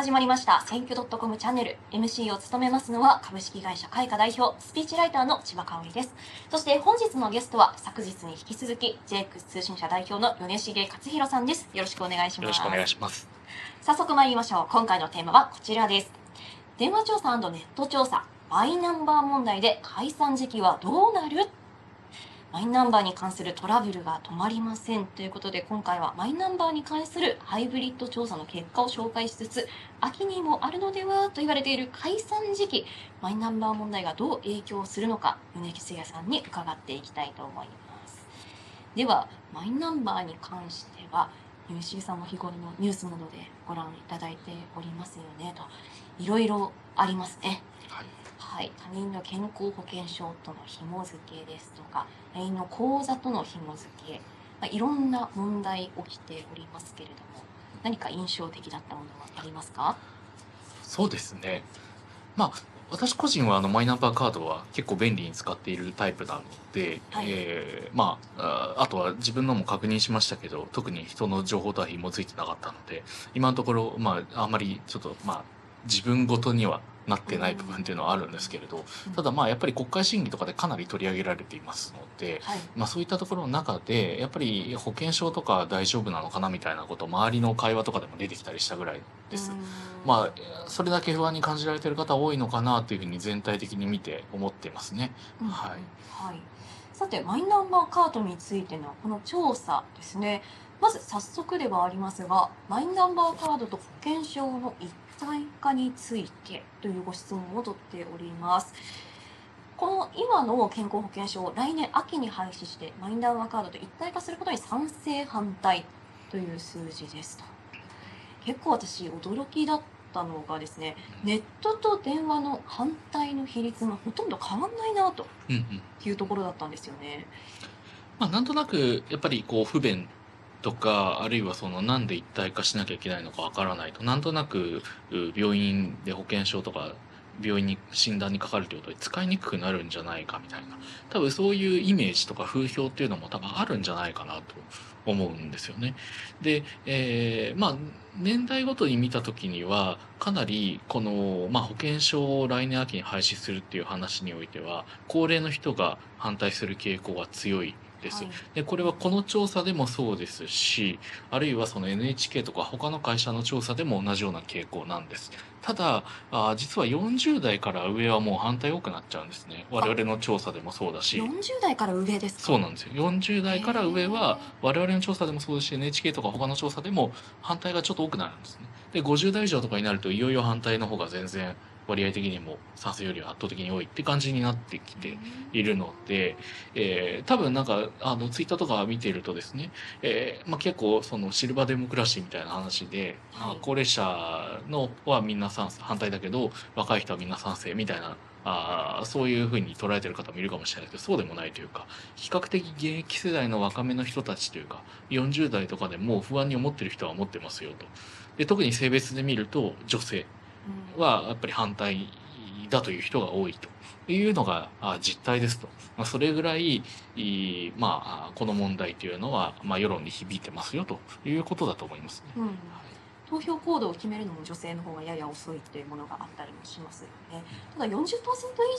始まりました。選挙 .com チャンネル。MC を務めますのは株式会社開花代表スピーチライターの千葉香織です。そして本日のゲストは昨日に引き続き JX 通信社代表の米重克弘さんです。よろしくお願いします。よろしくお願いします。早速参りましょう。今回のテーマはこちらです。電話調査ネット調査。マイナンバー問題で解散時期はどうなる？マイナンバーに関するトラブルが止まりませんということで今回はマイナンバーに関するハイブリッド調査の結果を紹介しつつ秋にもあるのではと言われている解散時期マイナンバー問題がどう影響するのか米木誠也さんに伺っていきたいと思います。ではマイナンバーに関しては米重さんも日頃のニュースなどでご覧いただいておりますよねといろいろありますね。はい、他人の健康保険証との紐付けですとか LINE の口座との紐付け、まあ、いろんな問題起きておりますけれども何か印象的だったものはありますか？そうですね。まあ私個人はあのマイナンバーカードは結構便利に使っているタイプなので、はい、えー、まああとは自分のも確認しましたけど特に人の情報とは紐付いてなかったので今のところまああんまりちょっとまあ自分ごとにはなってない部分っていうのはあるんですけれど、ただまあやっぱり国会審議とかでかなり取り上げられていますので、はい、まあそういったところの中でやっぱり保険証とか大丈夫なのかなみたいなこと周りの会話とかでも出てきたりしたぐらいです。まあそれだけ不安に感じられている方多いのかなというふうに全体的に見て思っていますね。うん、はい、はい。さてマイナンバーカードについてのこの調査ですね。まず早速ではありますが、マイナンバーカードと保険証の一体化についてというご質問を取っております。この今の健康保険証を来年秋に廃止してマイナンバーカードと一体化することに賛成反対という数字ですと。結構私驚きだったのがですね、ネットと電話の反対の比率がほとんど変わんないなというところだったんですよね。まあ、なんとなくやっぱりこう不便とかあるいはそのなんで一体化しなきゃいけないのかわからないとなんとなく病院で保険証とか病院に診断にかかるということで使いにくくなるんじゃないかみたいな多分そういうイメージとか風評っていうのも多分あるんじゃないかなと思うんですよね。で、えー、まあ年代ごとに見た時にはかなりこの、まあ、保険証を来年秋に廃止するっていう話においては高齢の人が反対する傾向が強いです。はい、でこれはこの調査でもそうですしあるいはその NHK とか他の会社の調査でも同じような傾向なんです。ただあ実は40代から上はもう反対多くなっちゃうんですね。我々の調査でもそうだし。40代から上ですか？そうなんですよ。40代から上は我々の調査でもそうですし NHK とか他の調査でも反対がちょっと多くなるんですね。で50代以上とかになるといよいよ反対の方が全然割合的にも賛成よりは圧倒的に多いって感じになってきているので、えー、多分なんかあのツイッターとか見てるとですね、えーまあ、結構そのシルバーデモクラシーみたいな話で、はい、高齢者のはみんな賛成反対だけど若い人はみんな賛成みたいなあそういうふうに捉えてる方もいるかもしれないけどそうでもないというか比較的現役世代の若めの人たちというか40代とかでも不安に思ってる人は思ってますよと。で特に性別で見ると女性はやっぱり反対だという人が多いというのが実態ですと。まあ、それぐらい、まあ、この問題というのは、まあ、世論に響いてますよということだと思いますね。うん投票行動を決めるのも女性の方がやや遅いというものがあったりもしますよね。ただ40%以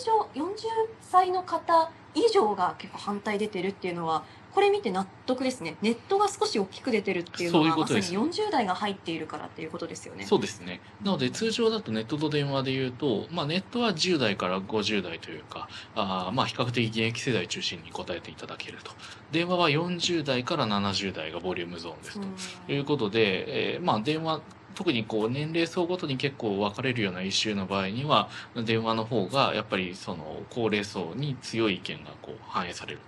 上、40歳の方以上が結構反対出てるっていうのは、これ見て納得ですね。ネットが少し大きく出てるっていうのは、まさに40代が入っているからっていうことですよね。そうですね。なので通常だとネットと電話で言うと、まあネットは10代から50代というか、あまあ比較的現役世代中心に答えていただけると。電話は40代から70代がボリュームゾーンですということで、えー、まあ電話特にこう年齢層ごとに結構分かれるようなイシューの場合には電話の方がやっぱりその高齢層に強い意見がこう反映される。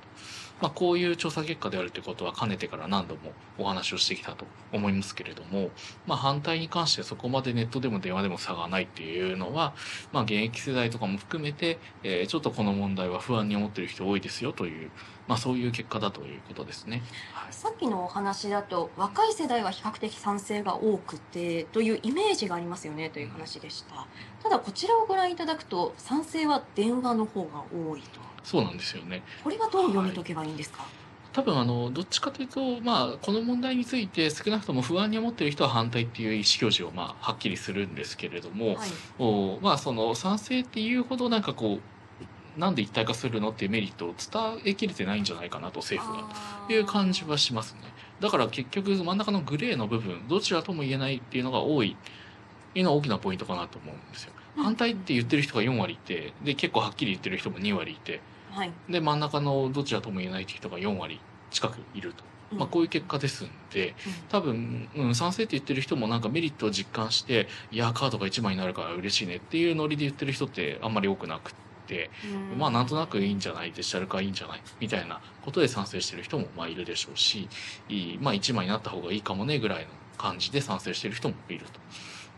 まあ、こういう調査結果であるということはかねてから何度もお話をしてきたと思いますけれども、まあ、反対に関してそこまでネットでも電話でも差がないっていうのは、まあ、現役世代とかも含めて、えー、ちょっとこの問題は不安に思ってる人多いですよという、まあ、そういう結果だということですね。はい、さっきのお話だと若い世代は比較的賛成が多くてというイメージがありますよねという話でした。ただこちらをご覧いただくと賛成は電話の方が多いと。そうなんですよね。これはどう読み解けばいいんですか、はい。多分あのどっちかというと、まあ、この問題について少なくとも不安に思っている人は反対っていう意思表示をまあはっきりするんですけれども、はい。おまあその賛成っていうほどなんかこうなんで一体化するのっていうメリットを伝えきれてないんじゃないかなと政府がという感じはしますね。だから結局真ん中のグレーの部分どちらとも言えないっていうのが多いっていうのは大きなポイントかなと思うんですよ。反対って言ってる人が4割いてで結構はっきり言ってる人も2割いてはい。で真ん中のどちらとも言えないっていう人が4割近くいると、まあ、こういう結果ですんで多分、うん、賛成って言ってる人もなんかメリットを実感していやカードが1枚になるから嬉しいねっていうノリで言ってる人ってあんまり多くなくってうんまあなんとなくいいんじゃないデジタル化いいんじゃないみたいなことで賛成してる人もまあいるでしょうしいいまあ1枚になった方がいいかもねぐらいの感じで賛成してる人もいると。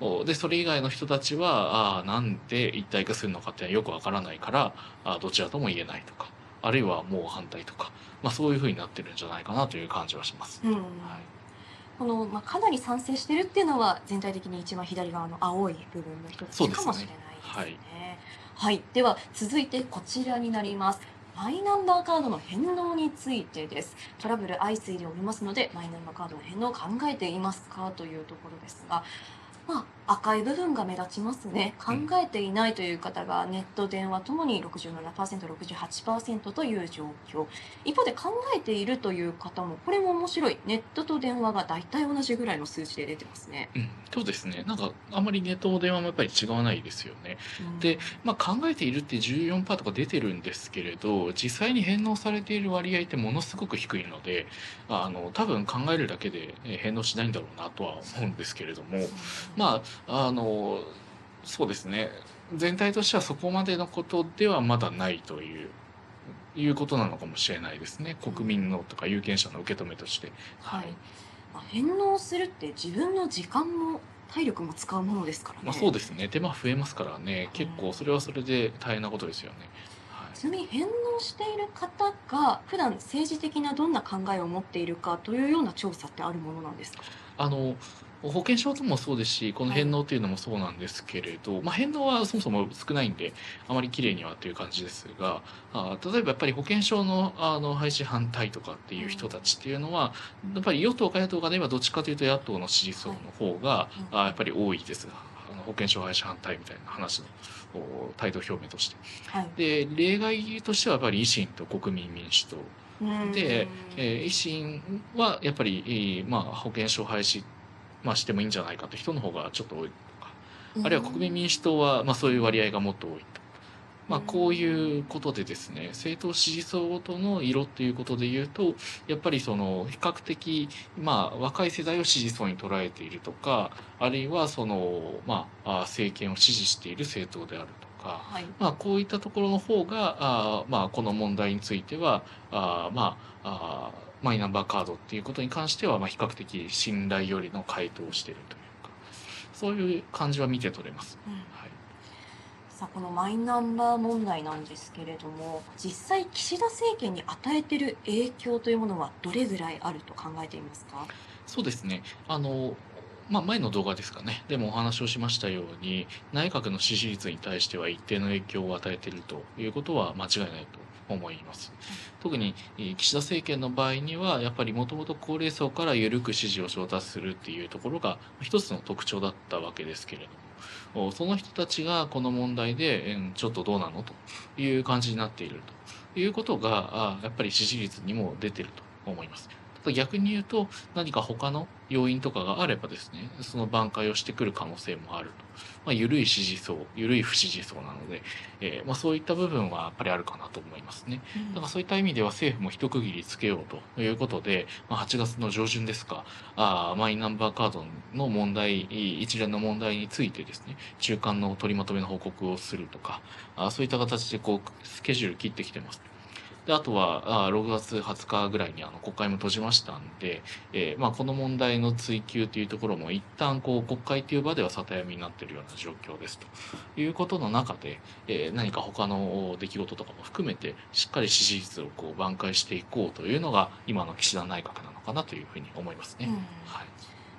おでそれ以外の人たちはあーなんで一体化するのかってよくわからないからあーどちらとも言えないとかあるいはもう反対とか、まあ、そういうふうになってるんじゃないかなという感じはします。うんはいこの、まあ、かなり賛成してるっていうのは全体的に一番左側の青い部分の人たちそうですねかもしれないですね。はい、では続いてこちらになります。マイナンバーカードの返納についてです。トラブル相次いでおりますので、マイナンバーカードの返納を考えていますか？というところですが、まあ、赤い部分が目立ちますね。考えていないという方がネット、電話ともに67%、68%という状況。一方で考えているという方も、これも面白い。ネットと電話が大体同じぐらいの数字で出てますね。うん、そうですねなんかあんまりネットも電話もやっぱり違わないですよね。うんでまあ、考えているって14%とか出てるんですけれど実際に返納されている割合ってものすごく低いのであの多分考えるだけでえー返納しないんだろうなとは思うんですけれどもまああのそうですね全体としてはそこまでのことではまだないという。いうことなのかもしれないですね国民のとか有権者の受け止めとして。はい。まあ、返納するって自分の時間も体力も使うものですからね。まあ、そうですね手間増えますからね結構それはそれで大変なことですよね。はいちなみに返納している方が普段政治的などんな考えを持っているかというような調査ってあるものなんですか？あの保険証ともそうですしこの返納っていうのもそうなんですけれど、まあ、返納はそもそも少ないんであまり綺麗にはという感じですがあ例えばやっぱり保険証のあの廃止反対とかっていう人たちっていうのはやっぱり与党か野党かではどっちかというと野党の支持層の方が、うんあやっぱり多いです保険証廃止反対みたいな話のお態度表明として。はい。で例外としてはやっぱり維新と国民民主党うんで、えー維新はやっぱり、えーまあ、保険証廃止、まあ、してもいいんじゃないかという人の方がちょっと多いとか、あるいは国民民主党は、まあ、そういう割合がもっと多いと。まあ、こういうことでですね政党支持層ごとの色っていうことで言うとやっぱりその比較的、まあ、若い世代を支持層に捉えているとかあるいはその、まあ、あ政権を支持している政党であるとか、はい。まあ、こういったところの方があー、まあ、この問題についてはあー、まあ、あーマイナンバーカードっていうことに関しては、まあ、比較的信頼よりの回答をしているというかそういう感じは見て取れます。うんはいさあこのマイナンバー問題なんですけれども実際岸田政権に与えている影響というものはどれぐらいあると考えていますか？そうですね。あのまあ、前の動画ですかね。でもお話をしましたように内閣の支持率に対しては一定の影響を与えているということは間違いないと思います。特に岸田政権の場合にはやっぱりもともと高齢層から緩く支持を調達するっていうところが一つの特徴だったわけですけれどもその人たちがこの問題でちょっとどうなの？という感じになっているということがやっぱり支持率にも出てると思います。ただ逆に言うと何か他の要因とかがあればですねその挽回をしてくる可能性もあると、まあ、緩い支持層緩い不支持層なので、えーまあ、そういった部分はやっぱりあるかなと思いますね。だからそういった意味では政府も一区切りつけようということで、まあ、8月の上旬ですかあーマイナンバーカードの問題一連の問題についてですね中間の取りまとめの報告をするとかあーそういった形でこうスケジュール切ってきてます。であとはあー6月20日ぐらいにあの国会も閉じましたんで、えーまあ、この問題の追及というところも一旦こう国会という場では里闇になっているような状況ですと。いうことの中で、えー何か他の出来事とかも含めてしっかり支持率をこう挽回していこうというのが今の岸田内閣なのかなというふうに思いますね。うん。はい。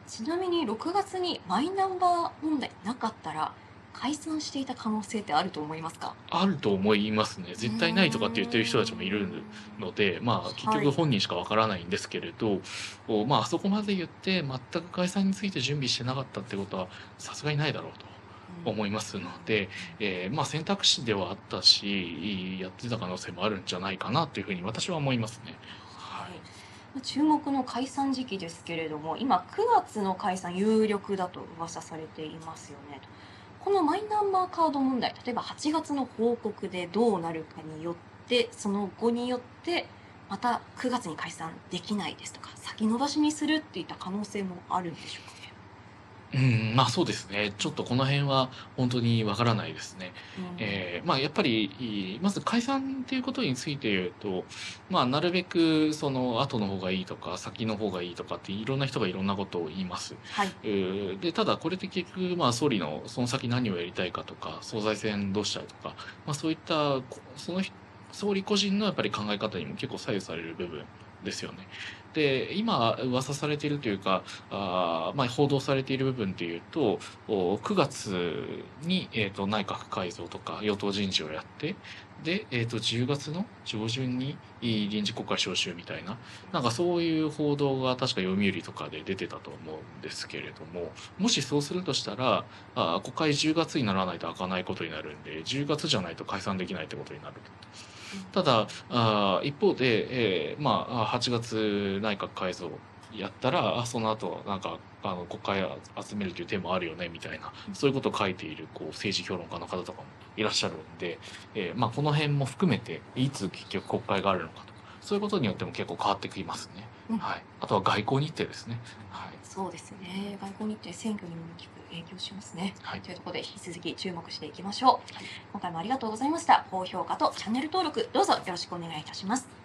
ちなみに6月にマイナンバー問題なかったら解散していた可能性ってあると思いますか？あると思いますね。絶対ないとかって言ってる人たちもいるのでまあ結局本人しかわからないんですけれど、おまああそこまで言って全く解散について準備してなかったってことはさすがにないだろうと思いますので、えーまあ選択肢ではあったしやってた可能性もあるんじゃないかなというふうに私は思いますね。はい。注目の解散時期ですけれども今9月の解散有力だと噂されていますよねこのマイナンバーカード問題例えば8月の報告でどうなるかによってその後によってまた9月に解散できないですとか先延ばしにするっていった可能性もあるんでしょうか？うん、まあそうですね。ちょっとこの辺は本当にわからないですね。うんえーまあやっぱり、いまず解散っていうことについて言うと、まあなるべくその後の方がいいとか先の方がいいとかっていろんな人がいろんなことを言います。はい、えーで、ただこれって結局、まあ総理のその先何をやりたいかとか、総裁選どうしたいとか、まあそういった、こその人総理個人のやっぱり考え方にも結構左右される部分ですよね。で、今噂されているというか、あまあ報道されている部分っていうと、9月に、えー、と内閣改造とか与党人事をやって、で、えー、と10月の上旬に臨時国会召集みたいな、なんかそういう報道が確か読売とかで出てたと思うんですけれども、もしそうするとしたら、あ国会10月にならないと開かないことになるんで、10月じゃないと解散できないってことになると。ただ、あー一方で、えーまあ、あ8月内閣改造やったら、あその後、なんか、あの、国会集めるという手もあるよね、みたいな、そういうことを書いている、こう、政治評論家の方とかもいらっしゃるんで、えーまあ、この辺も含めて、いつ結局国会があるのかとか、そういうことによっても結構変わってきますね。うんはい。あとは外交日程ですね。はい。そうですね外交日程選挙にも影響しますね。はい。というところで引き続き注目していきましょう、はい今回もありがとうございました高評価とチャンネル登録どうぞよろしくお願いいたします